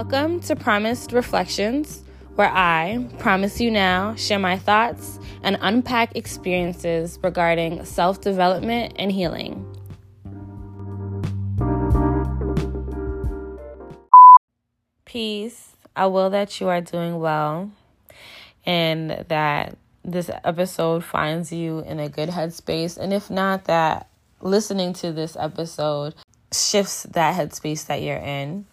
Welcome to Promised Reflections, where I, promise you now, share my thoughts and unpack experiences regarding self development and healing. Peace. I will that you are doing well and that this episode finds you in a good headspace. And if not, that listening to this episode shifts that headspace that you're in.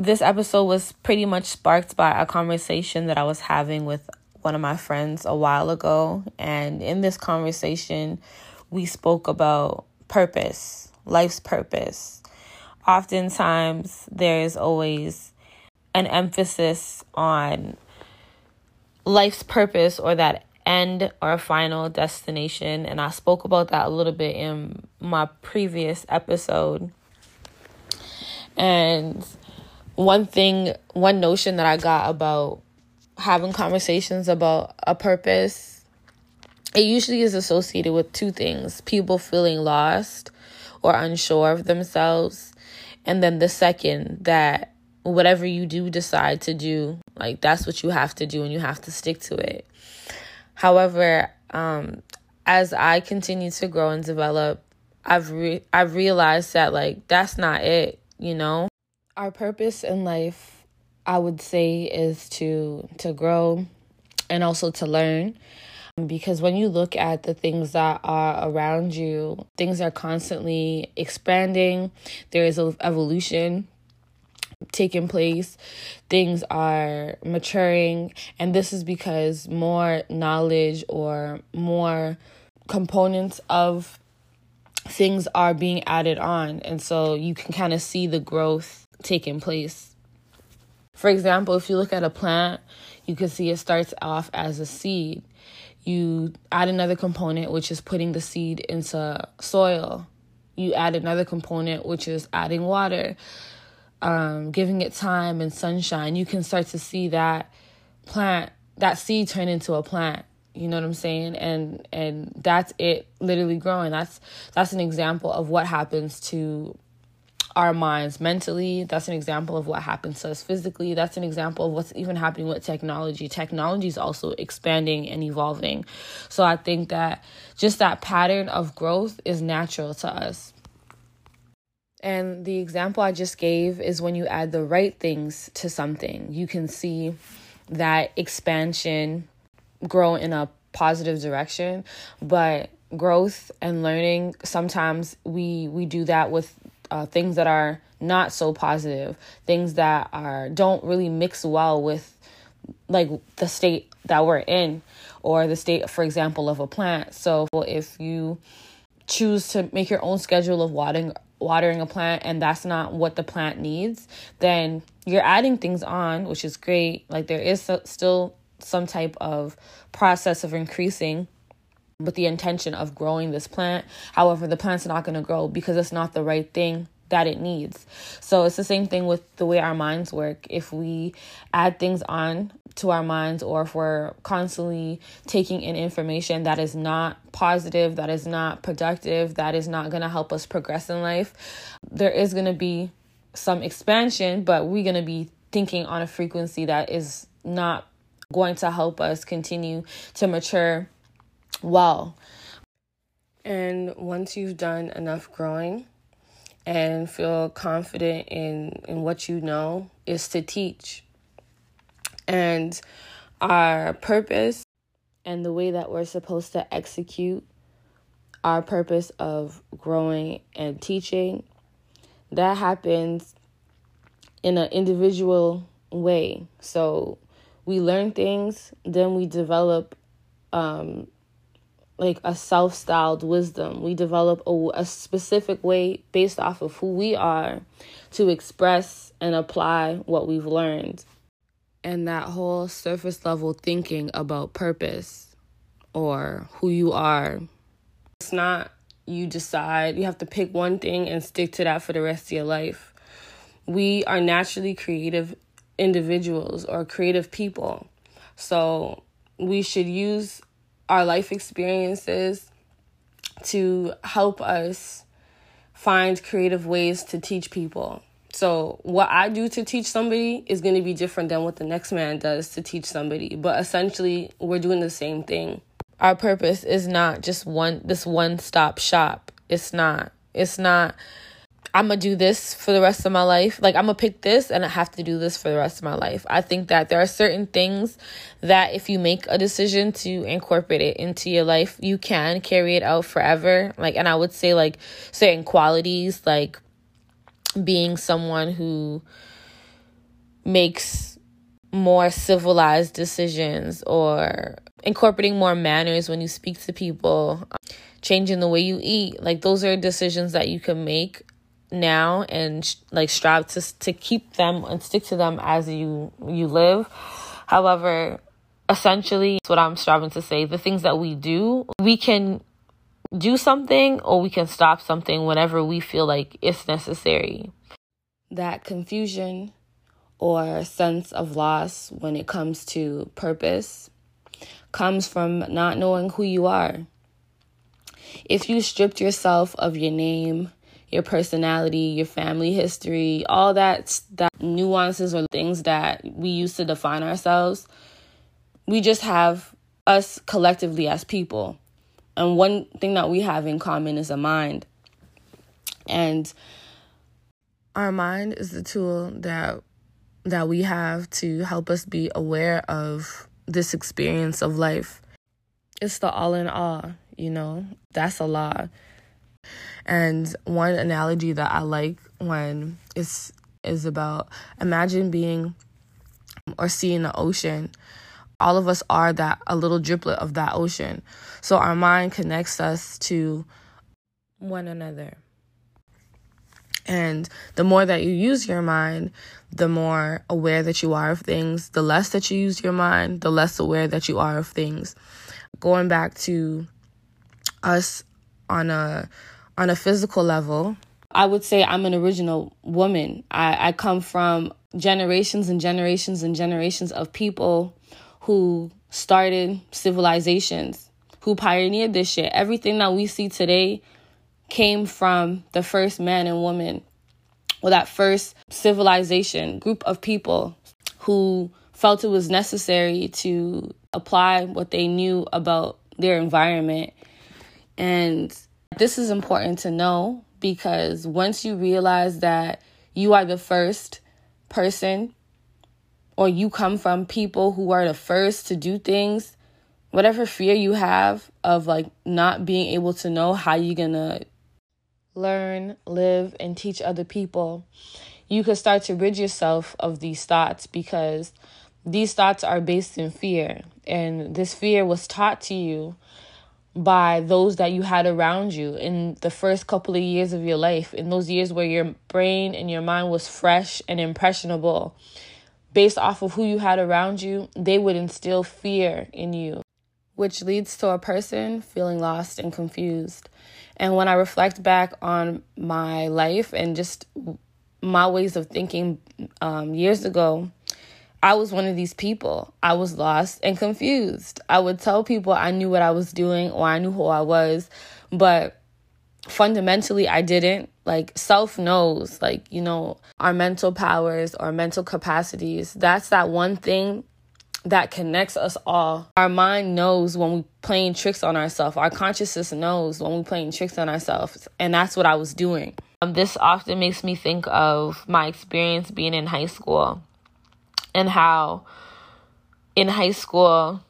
This episode was pretty much sparked by a conversation that I was having with one of my friends a while ago. And in this conversation, we spoke about purpose, life's purpose. Oftentimes, there is always an emphasis on life's purpose or that end or final destination. And I spoke about that a little bit in my previous episode. And one thing, one notion that I got about having conversations about a purpose, it usually is associated with two things people feeling lost or unsure of themselves. And then the second, that whatever you do decide to do, like that's what you have to do and you have to stick to it. However, um, as I continue to grow and develop, I've re- I've realized that like that's not it, you know. Our purpose in life, I would say, is to to grow and also to learn. Because when you look at the things that are around you, things are constantly expanding. There is evolution taking place, things are maturing, and this is because more knowledge or more components of things are being added on, and so you can kind of see the growth taking place. For example, if you look at a plant, you can see it starts off as a seed. You add another component, which is putting the seed into soil. You add another component, which is adding water um, giving it time and sunshine, you can start to see that plant, that seed turn into a plant. You know what I'm saying? And and that's it literally growing. That's that's an example of what happens to our minds mentally. That's an example of what happens to us physically. That's an example of what's even happening with technology. Technology is also expanding and evolving. So I think that just that pattern of growth is natural to us. And the example I just gave is when you add the right things to something, you can see that expansion grow in a positive direction. But growth and learning, sometimes we we do that with uh, things that are not so positive, things that are don't really mix well with like the state that we're in or the state for example of a plant. So if you choose to make your own schedule of watering watering a plant and that's not what the plant needs, then you're adding things on, which is great. Like there is still some type of process of increasing with the intention of growing this plant. However, the plant's not going to grow because it's not the right thing that it needs. So it's the same thing with the way our minds work. If we add things on to our minds or if we're constantly taking in information that is not positive, that is not productive, that is not going to help us progress in life, there is going to be some expansion, but we're going to be thinking on a frequency that is not going to help us continue to mature well. And once you've done enough growing, and feel confident in, in what you know is to teach. And our purpose and the way that we're supposed to execute our purpose of growing and teaching, that happens in an individual way. So we learn things, then we develop um, like a self-styled wisdom. We develop a, a specific way based off of who we are to express and apply what we've learned. And that whole surface level thinking about purpose or who you are. It's not you decide, you have to pick one thing and stick to that for the rest of your life. We are naturally creative individuals or creative people. So we should use our life experiences to help us find creative ways to teach people. So, what I do to teach somebody is going to be different than what the next man does to teach somebody. But essentially, we're doing the same thing. Our purpose is not just one this one-stop shop. It's not. It's not I'm gonna do this for the rest of my life. Like I'm gonna pick this and I have to do this for the rest of my life. I think that there are certain things that if you make a decision to incorporate it into your life, you can carry it out forever. Like and I would say like certain qualities like being someone who makes more civilized decisions or incorporating more manners when you speak to people, changing the way you eat. Like those are decisions that you can make now and like strive to to keep them and stick to them as you you live. However, essentially, what I'm striving to say, the things that we do, we can do something or we can stop something whenever we feel like it's necessary. That confusion or sense of loss when it comes to purpose comes from not knowing who you are. If you stripped yourself of your name, your personality, your family history, all that that nuances or things that we use to define ourselves, we just have us collectively as people. And one thing that we have in common is a mind. And our mind is the tool that that we have to help us be aware of this experience of life. It's the all in all, you know. That's a lot. And one analogy that I like when it's is about imagine being or seeing the ocean. All of us are that a little driplet of that ocean. So our mind connects us to one another. And the more that you use your mind, the more aware that you are of things. The less that you use your mind, the less aware that you are of things. Going back to us on a on a physical level, I would say I'm an original woman. I, I come from generations and generations and generations of people who started civilizations, who pioneered this shit. Everything that we see today came from the first man and woman, or that first civilization group of people who felt it was necessary to apply what they knew about their environment and this is important to know because once you realize that you are the first person or you come from people who are the first to do things, whatever fear you have of like not being able to know how you're going to learn, live, and teach other people, you could start to rid yourself of these thoughts because these thoughts are based in fear. And this fear was taught to you by those that you had around you in the first couple of years of your life, in those years where your brain and your mind was fresh and impressionable. Based off of who you had around you, they would instill fear in you, which leads to a person feeling lost and confused. And when I reflect back on my life and just my ways of thinking um, years ago, I was one of these people. I was lost and confused. I would tell people I knew what I was doing or I knew who I was, but fundamentally I didn't. Like self knows, like, you know, our mental powers or mental capacities. That's that one thing that connects us all. Our mind knows when we're playing tricks on ourselves. Our consciousness knows when we're playing tricks on ourselves. And that's what I was doing. Um, this often makes me think of my experience being in high school and how in high school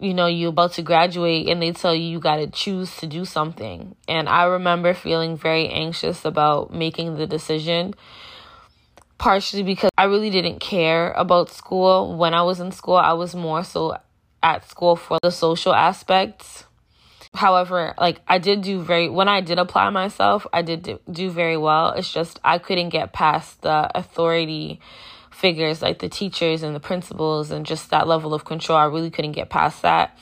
you know you're about to graduate and they tell you you got to choose to do something. And i remember feeling very anxious about making the decision partially because i really didn't care about school. When i was in school i was more so at school for the social aspects. However like i did do very when i did apply myself i did do, do very well. It's just i couldn't get past the authority figures like the teachers and the principals and just that level of control. I really couldn't get past that.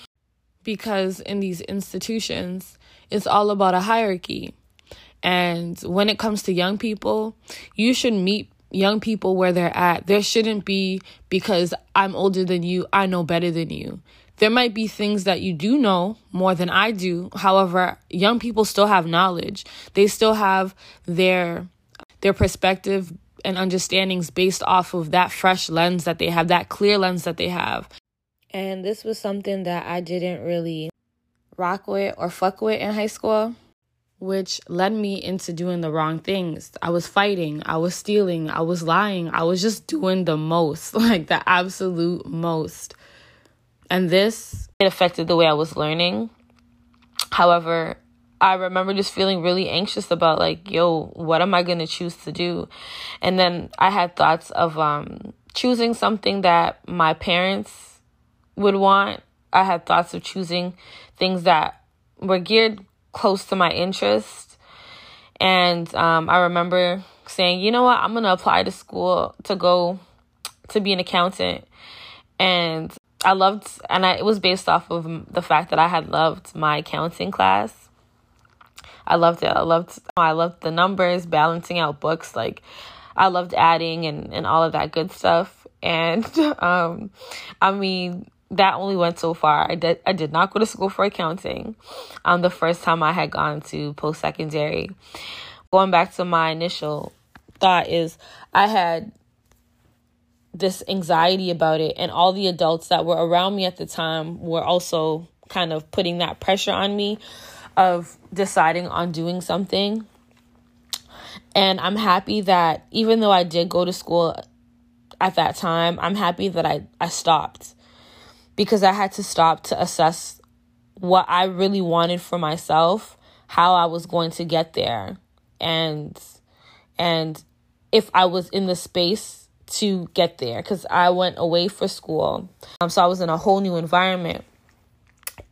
Because in these institutions, it's all about a hierarchy. And when it comes to young people, you should meet young people where they're at. There shouldn't be because I'm older than you, I know better than you. There might be things that you do know more than I do. However, young people still have knowledge. They still have their their perspective and understandings based off of that fresh lens that they have, that clear lens that they have. And this was something that I didn't really rock with or fuck with in high school. Which led me into doing the wrong things. I was fighting, I was stealing, I was lying, I was just doing the most, like the absolute most. And this it affected the way I was learning. However, I remember just feeling really anxious about like, yo, what am I going to choose to do? And then I had thoughts of um choosing something that my parents would want. I had thoughts of choosing things that were geared close to my interest. And um, I remember saying, you know what, I'm going to apply to school to go to be an accountant. And I loved, and I, it was based off of the fact that I had loved my accounting class. I loved it. I loved, I loved the numbers, balancing out books. Like, I loved adding and, and all of that good stuff. And, um, I mean, that only went so far. I did I did not go to school for accounting. Um the first time I had gone to post secondary. Going back to my initial thought is I had this anxiety about it and all the adults that were around me at the time were also kind of putting that pressure on me of deciding on doing something. And I'm happy that even though I did go to school at that time, I'm happy that I, I stopped because I had to stop to assess what I really wanted for myself, how I was going to get there, and and if I was in the space to get there because I went away for school. Um, so I was in a whole new environment.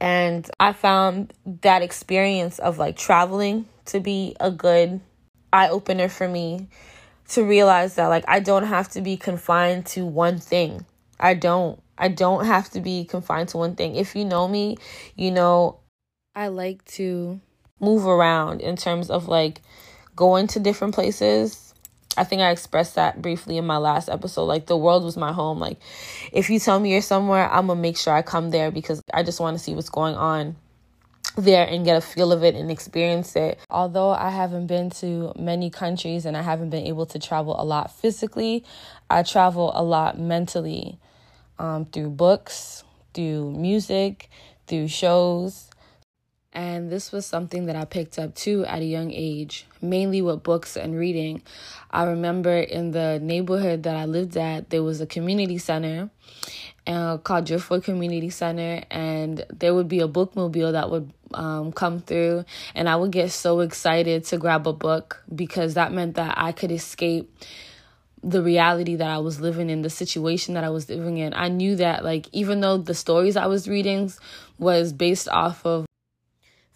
And I found that experience of like traveling to be a good eye opener for me to realize that like I don't have to be confined to one thing. I don't. I don't have to be confined to one thing. If you know me, you know I like to move around in terms of like going to different places. I think I expressed that briefly in my last episode. Like the world was my home. Like if you tell me you're somewhere, I'm going to make sure I come there because I just want to see what's going on there and get a feel of it and experience it. Although I haven't been to many countries and I haven't been able to travel a lot physically, I travel a lot mentally um, through books, through music, through shows. And this was something that I picked up too at a young age, mainly with books and reading. I remember in the neighborhood that I lived at, there was a community center uh, called Driftwood Community Center, and there would be a bookmobile that would um, come through, and I would get so excited to grab a book because that meant that I could escape the reality that I was living in, the situation that I was living in. I knew that like even though the stories I was reading was based off of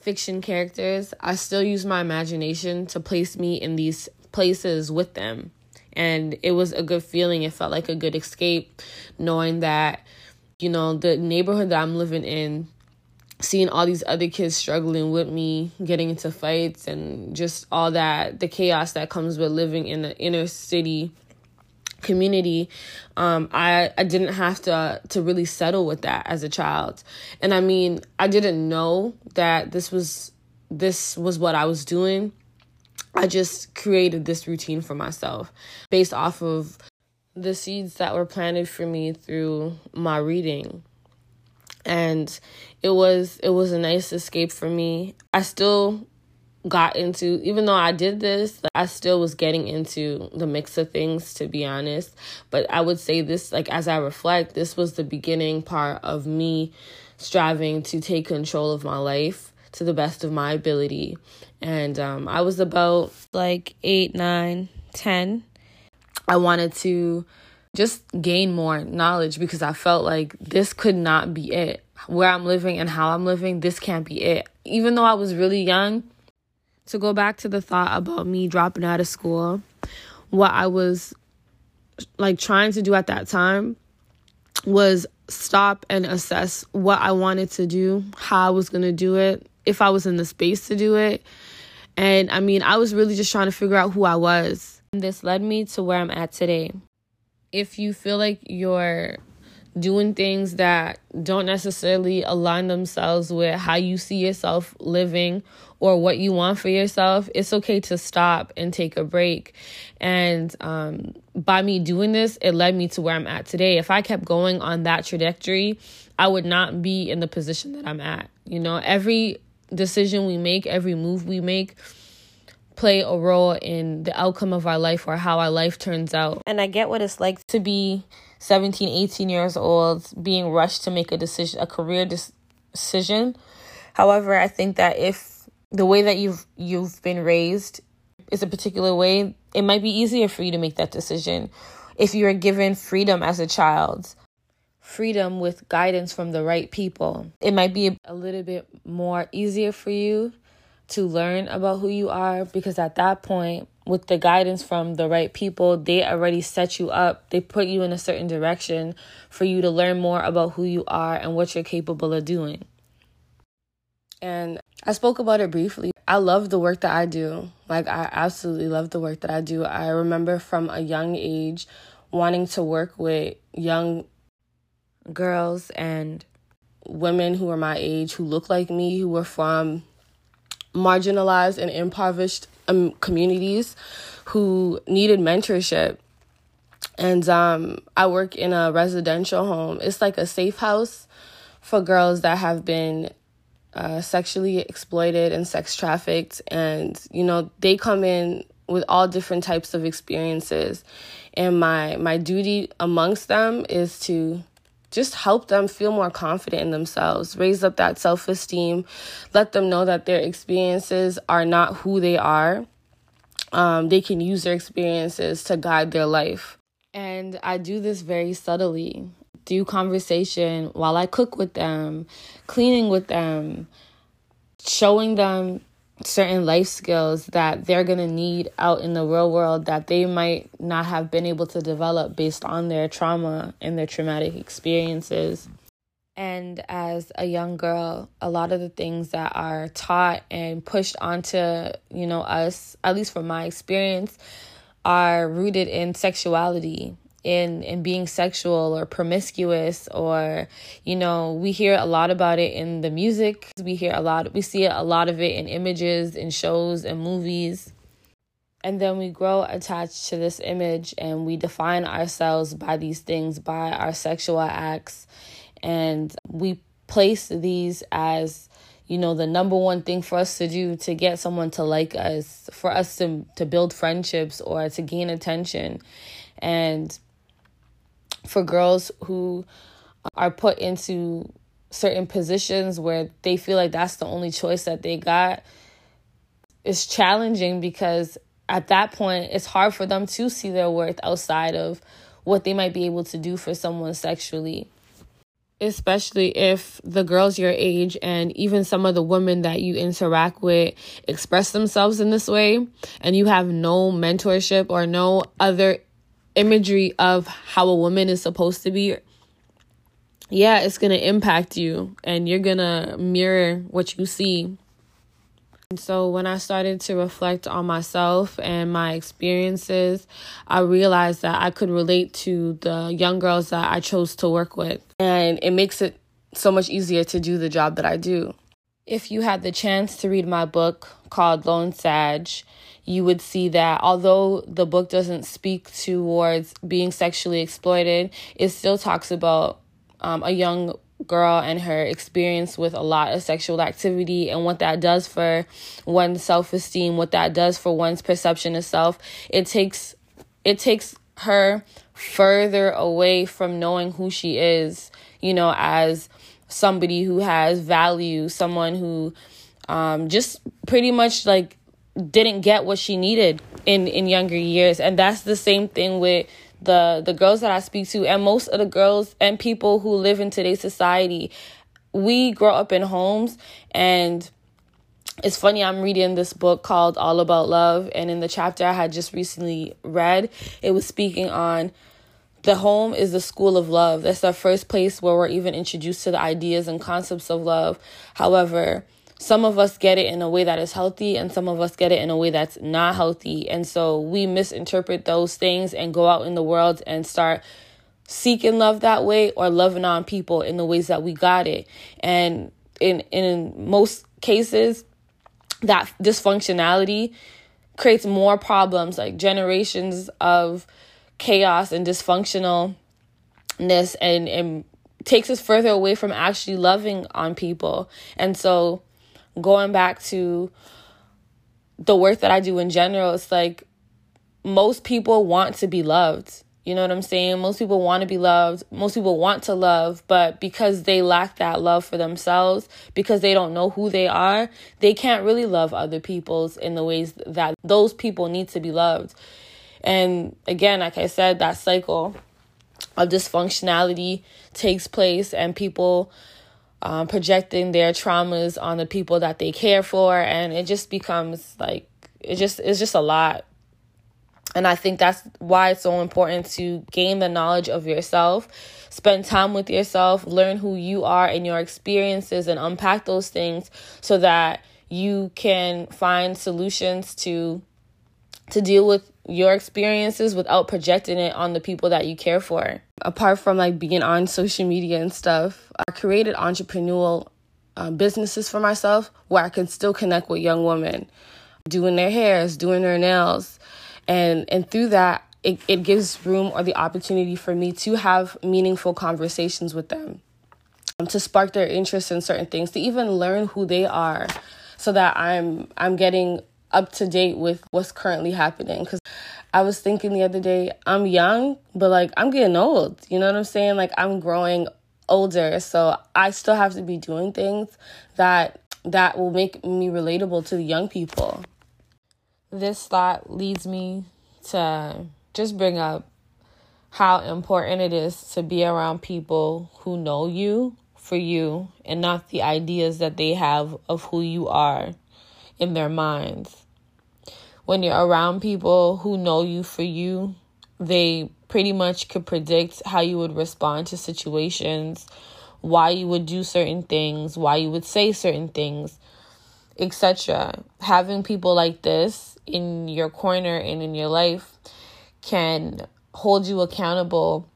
fiction characters, I still use my imagination to place me in these places with them. And it was a good feeling. It felt like a good escape knowing that you know, the neighborhood that I'm living in seeing all these other kids struggling with me, getting into fights and just all that the chaos that comes with living in the inner city community um i i didn't have to to really settle with that as a child. And i mean i didn't know that this was this was what i was doing. I just created this routine for myself based off of the seeds that were planted for me through my reading. And it was it was a nice escape for me. I still got into even though I did this, I still was getting into the mix of things to be honest. But I would say this like as I reflect, this was the beginning part of me striving to take control of my life to the best of my ability. And um I was about like eight, nine, ten. I wanted to just gain more knowledge because I felt like this could not be it. Where I'm living and how I'm living, this can't be it. Even though I was really young, to go back to the thought about me dropping out of school, what I was like trying to do at that time was stop and assess what I wanted to do, how I was going to do it, if I was in the space to do it. And I mean, I was really just trying to figure out who I was. This led me to where I'm at today. If you feel like you're doing things that don't necessarily align themselves with how you see yourself living or what you want for yourself, it's okay to stop and take a break. And um, by me doing this, it led me to where I'm at today. If I kept going on that trajectory, I would not be in the position that I'm at. You know, every decision we make, every move we make, play a role in the outcome of our life or how our life turns out. And I get what it's like to be 17, 18 years old, being rushed to make a decision, a career decision. However, I think that if the way that you've you've been raised is a particular way, it might be easier for you to make that decision if you are given freedom as a child. Freedom with guidance from the right people. It might be a little bit more easier for you to learn about who you are because at that point with the guidance from the right people they already set you up they put you in a certain direction for you to learn more about who you are and what you're capable of doing and i spoke about it briefly i love the work that i do like i absolutely love the work that i do i remember from a young age wanting to work with young girls and women who are my age who look like me who were from marginalized and impoverished um, communities who needed mentorship. And um, I work in a residential home. It's like a safe house for girls that have been uh, sexually exploited and sex trafficked. And, you know, they come in with all different types of experiences. And my, my duty amongst them is to just help them feel more confident in themselves, raise up that self esteem, let them know that their experiences are not who they are. Um, they can use their experiences to guide their life. And I do this very subtly through conversation while I cook with them, cleaning with them, showing them certain life skills that they're going to need out in the real world that they might not have been able to develop based on their trauma and their traumatic experiences. And as a young girl, a lot of the things that are taught and pushed onto, you know, us, at least from my experience, are rooted in sexuality in in being sexual or promiscuous or you know we hear a lot about it in the music. We hear a lot we see a lot of it in images in shows and movies. And then we grow attached to this image and we define ourselves by these things by our sexual acts. And we place these as you know the number one thing for us to do to get someone to like us for us to to build friendships or to gain attention. And for girls who are put into certain positions where they feel like that's the only choice that they got it's challenging because at that point it's hard for them to see their worth outside of what they might be able to do for someone sexually. Especially if the girls your age and even some of the women that you interact with express themselves in this way and you have no mentorship or no other imagery of how a woman is supposed to be, yeah, it's going to impact you and you're going to mirror what you see. And so when I started to reflect on myself and my experiences, I realized that I could relate to the young girls that I chose to work with. And it makes it so much easier to do the job that I do. If you had the chance to read my book called Lone Sag, you would see that although the book doesn't speak towards being sexually exploited, it still talks about um, a young girl and her experience with a lot of sexual activity and what that does for one's self-esteem what that does for one's perception of self. It takes it takes her further away from knowing who she is you know as somebody who has value someone who um, just pretty much like didn't get what she needed in in younger years. And that's the same thing with the the girls that I speak to and most of the girls and people who live in today's society. We grow up in homes and it's funny i'm reading this book called all about love. And in the chapter i had just recently read it was speaking on the home is the school of love. That's the first place where we're even introduced to the ideas and concepts of love. However some of us get it in a way that is healthy and some of us get it in a way that's not healthy and so we misinterpret those things and go out in the world and start seeking love that way or loving on people in the ways that we got it. And in in most cases, that dysfunctionality creates more problems, like generations of chaos and dysfunctionalness and, and takes us further away from actually loving on people. And so going back to the work that I do in general, it's like most people want to be loved. You know what I'm saying? Most people want to be loved. Most people want to love, but because they lack that love for themselves, because they don't know who they are, they can't really love other people's in the ways that those people need to be loved. And again, like I said, that cycle of dysfunctionality takes place and people um, projecting their traumas on the people that they care for and it just becomes like it just it's just a lot. And i think that's why it's so important to gain the knowledge of yourself spend time with yourself learn who you are and your experiences and unpack those things so that you can find solutions to to deal with your experiences without projecting it on the people that you care for. Apart from like being on social media and stuff, I created entrepreneurial um, businesses for myself where I can still connect with young women, doing their hairs, doing their nails, and and through that, it, it gives room or the opportunity for me to have meaningful conversations with them, um, to spark their interest in certain things, to even learn who they are, so that I'm I'm getting up to date with what's currently happening because I was thinking the other day, I'm young, but like I'm getting old. You know what I'm saying? Like I'm growing older, so I still have to be doing things that that will make me relatable to the young people. This thought leads me to just bring up how important it is to be around people who know you for you and not the ideas that they have of who you are in their minds when you're around people who know you for you, they pretty much could predict how you would respond to situations, why you would do certain things, why you would say certain things, etc. Having people like this in your corner and in your life can hold you accountable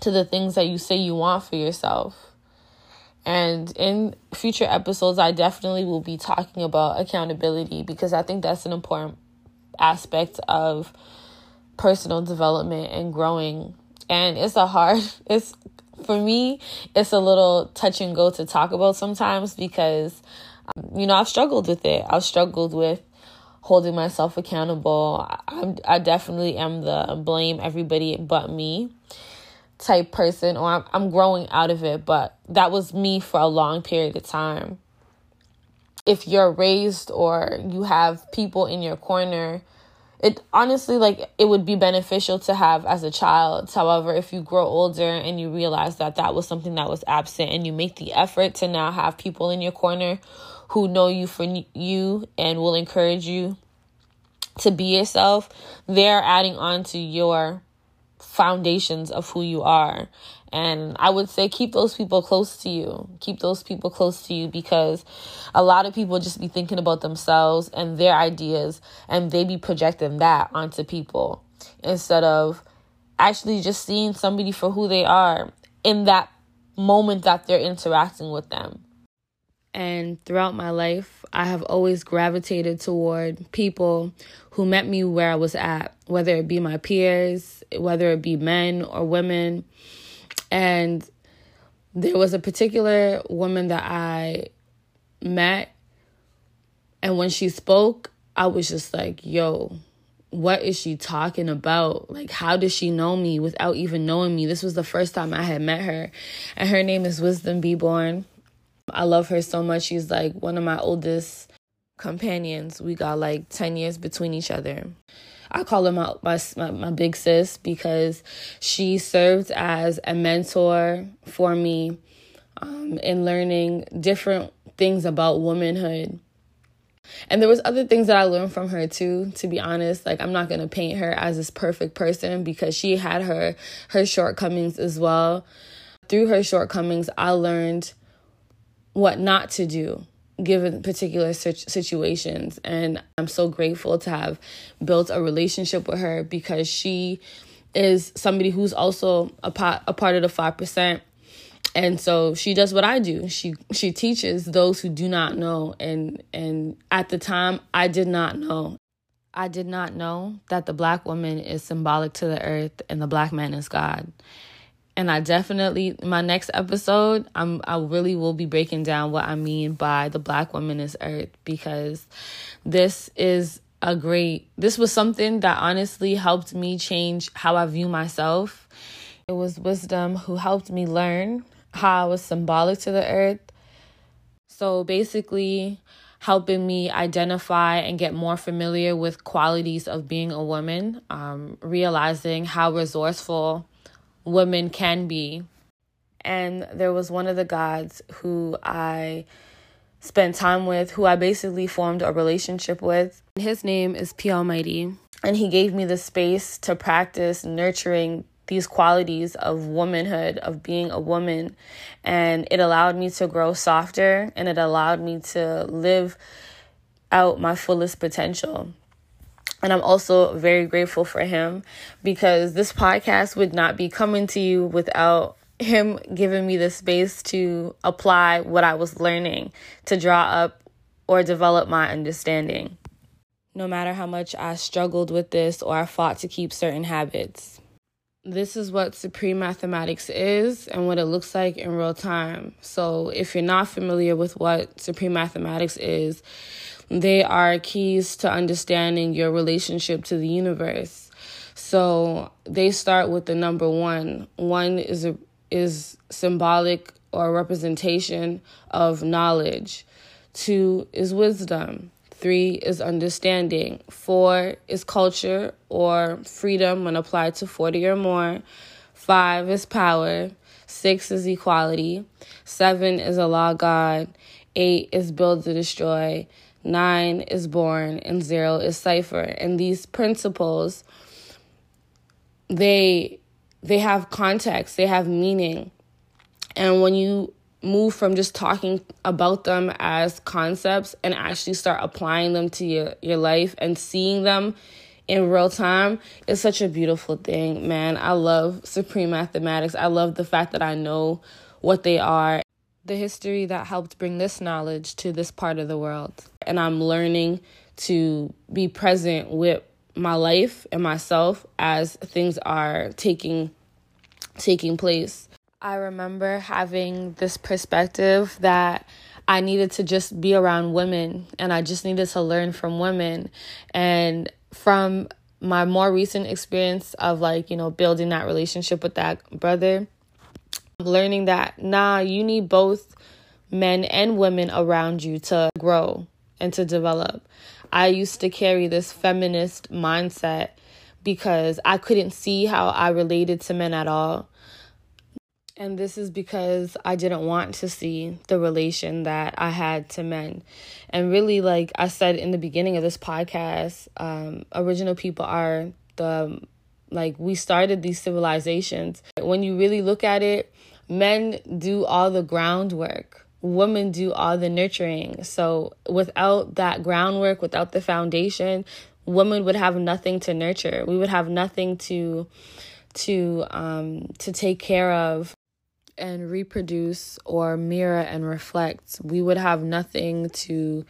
to the things that you say you want for yourself. And in future episodes, I definitely will be talking about accountability because I think that's an important aspect of personal development and growing. And it's a hard, it's for me, it's a little touch and go to talk about sometimes because, um, you know, I've struggled with it. I've struggled with holding myself accountable. I'm, I definitely am the blame everybody but me type person or I'm, I'm growing out of it but that was me for a long period of time. If you're raised or you have people in your corner it honestly like it would be beneficial to have as a child. However if you grow older and you realize that that was something that was absent and you make the effort to now have people in your corner who know you for you and will encourage you to be yourself they're adding on to your foundations of who you are. And I would say keep those people close to you. Keep those people close to you because a lot of people just be thinking about themselves and their ideas and they be projecting that onto people instead of actually just seeing somebody for who they are in that moment that they're interacting with them. And throughout my life, I have always gravitated toward people who met me where I was at, whether it be my peers, whether it be men or women. And there was a particular woman that I met, and when she spoke, I was just like, yo, what is she talking about? Like, how does she know me without even knowing me? This was the first time I had met her. And her name is Wisdom Be Born. I love her so much. She's like one of my oldest companions. We got like 10 years between each other. I call her my, my, my, big sis because she served as a mentor for me um, in learning different things about womanhood. And there was other things that I learned from her too, to be honest. Like I'm not going to paint her as this perfect person because she had her her shortcomings as well. Through her shortcomings, I learned what not to do given particular situations and i'm so grateful to have built a relationship with her because she is somebody who's also a part, a part of the 5%. And so she does what I do. She she teaches those who do not know and and at the time I did not know. I did not know that the black woman is symbolic to the earth and the black man is God. And I definitely my next episode I'm I really will be breaking down what I mean by the black woman is earth because this is a great this was something that honestly helped me change how I view myself. It was wisdom who helped me learn how I was symbolic to the earth. So basically helping me identify and get more familiar with qualities of being a woman, um, realizing how resourceful women can be. And there was one of the gods who I spent time with, who I basically formed a relationship with. His name is P Almighty. And he gave me the space to practice nurturing these qualities of womanhood, of being a woman. And it allowed me to grow softer and it allowed me to live out my fullest potential. And I'm also very grateful for him because this podcast would not be coming to you without him giving me the space to apply what I was learning to draw up or develop my understanding. No matter how much I struggled with this or I fought to keep certain habits. This is what supreme mathematics is and what it looks like in real time. So, if you're not familiar with what supreme mathematics is, they are keys to understanding your relationship to the universe. So, they start with the number 1. 1 is a is symbolic or representation of knowledge. Two is wisdom. Three is understanding. Four is culture or freedom when applied to 40 or more. Five is power. Six is equality. Seven is Allah God. Eight is build to destroy. Nine is born. And zero is cipher. And these principles, they they have context, they have meaning. And when you move from just talking about them as concepts and actually start applying them to your, your life and seeing them in real time is such a beautiful thing, man. I love supreme mathematics. I love the fact that I know what they are, the history that helped bring this knowledge to this part of the world. And I'm learning to be present with my life and myself as things are taking taking place. I remember having this perspective that I needed to just be around women and I just needed to learn from women and from my more recent experience of like, you know, building that relationship with that brother, learning that nah, you need both men and women around you to grow and to develop. I used to carry this feminist mindset because I couldn't see how I related to men at all. And this is because I didn't want to see the relation that I had to men. And really, like I said in the beginning of this podcast, um, original people are the, like, we started these civilizations. When you really look at it, men do all the groundwork women do all the nurturing. So without that groundwork, without the foundation, women would have nothing to nurture. We would have nothing to to um to take care of and reproduce or mirror and reflect. We would have nothing to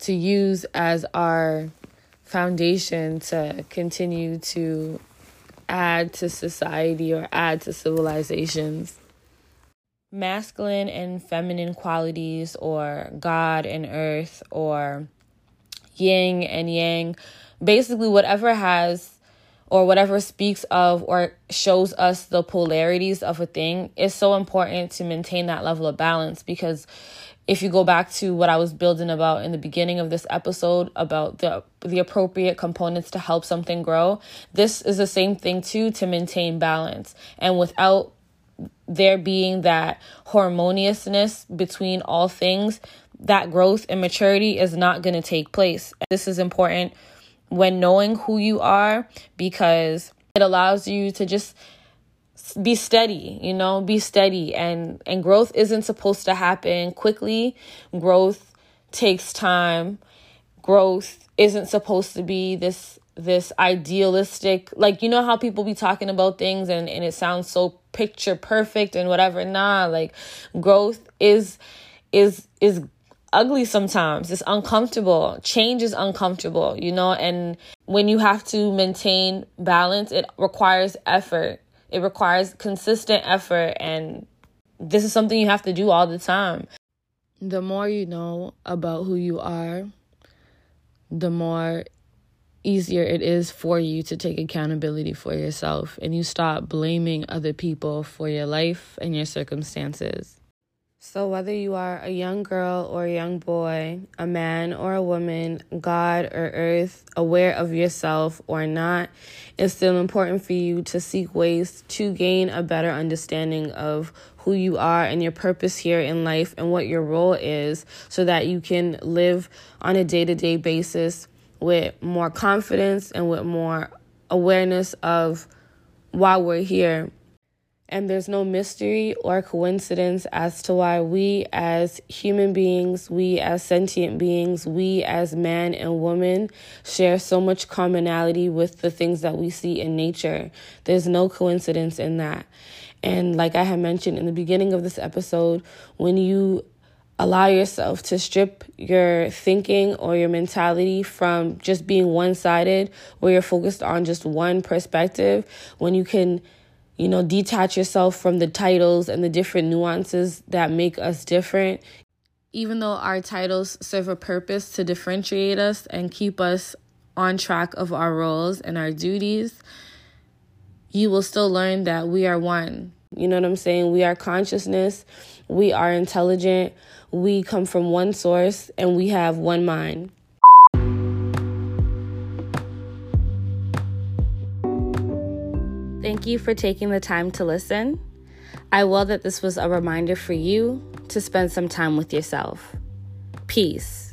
to use as our foundation to continue to add to society or add to civilizations masculine and feminine qualities or God and earth or yin and yang. Basically, whatever has or whatever speaks of or shows us the polarities of a thing is so important to maintain that level of balance because if you go back to what I was building about in the beginning of this episode about the the appropriate components to help something grow, this is the same thing too to maintain balance. And without there being that harmoniousness between all things, that growth and maturity is not going to take place. This is important when knowing who you are because it allows you to just be steady you know be steady. And and growth isn't supposed to happen quickly. Growth takes time. Growth isn't supposed to be this this idealistic like you know how people be talking about things and, and it sounds so picture perfect and whatever? Nah like growth is is is ugly sometimes. It's uncomfortable. Change is uncomfortable you know? And when you have to maintain balance it requires effort. It requires consistent effort and this is something you have to do all the time. The more you know about who you are the more easier it is for you to take accountability for yourself and you stop blaming other people for your life and your circumstances. So, whether you are a young girl or a young boy, a man or a woman, God or earth, aware of yourself or not, it's still important for you to seek ways to gain a better understanding of who you are and your purpose here in life and what your role is so that you can live on a day to day basis with more confidence and with more awareness of why we're here. And there's no mystery or coincidence as to why we, as human beings, we as sentient beings, we as man and woman, share so much commonality with the things that we see in nature. There's no coincidence in that. And like I had mentioned in the beginning of this episode, when you allow yourself to strip your thinking or your mentality from just being one sided, where you're focused on just one perspective, when you can, you know, detach yourself from the titles and the different nuances that make us different. Even though our titles serve a purpose to differentiate us and keep us on track of our roles and our duties, you will still learn that we are one. You know what I'm saying? We are consciousness, we are intelligent, we come from one source, and we have one mind. Thank you for taking the time to listen. I will that this was a reminder for you to spend some time with yourself. Peace.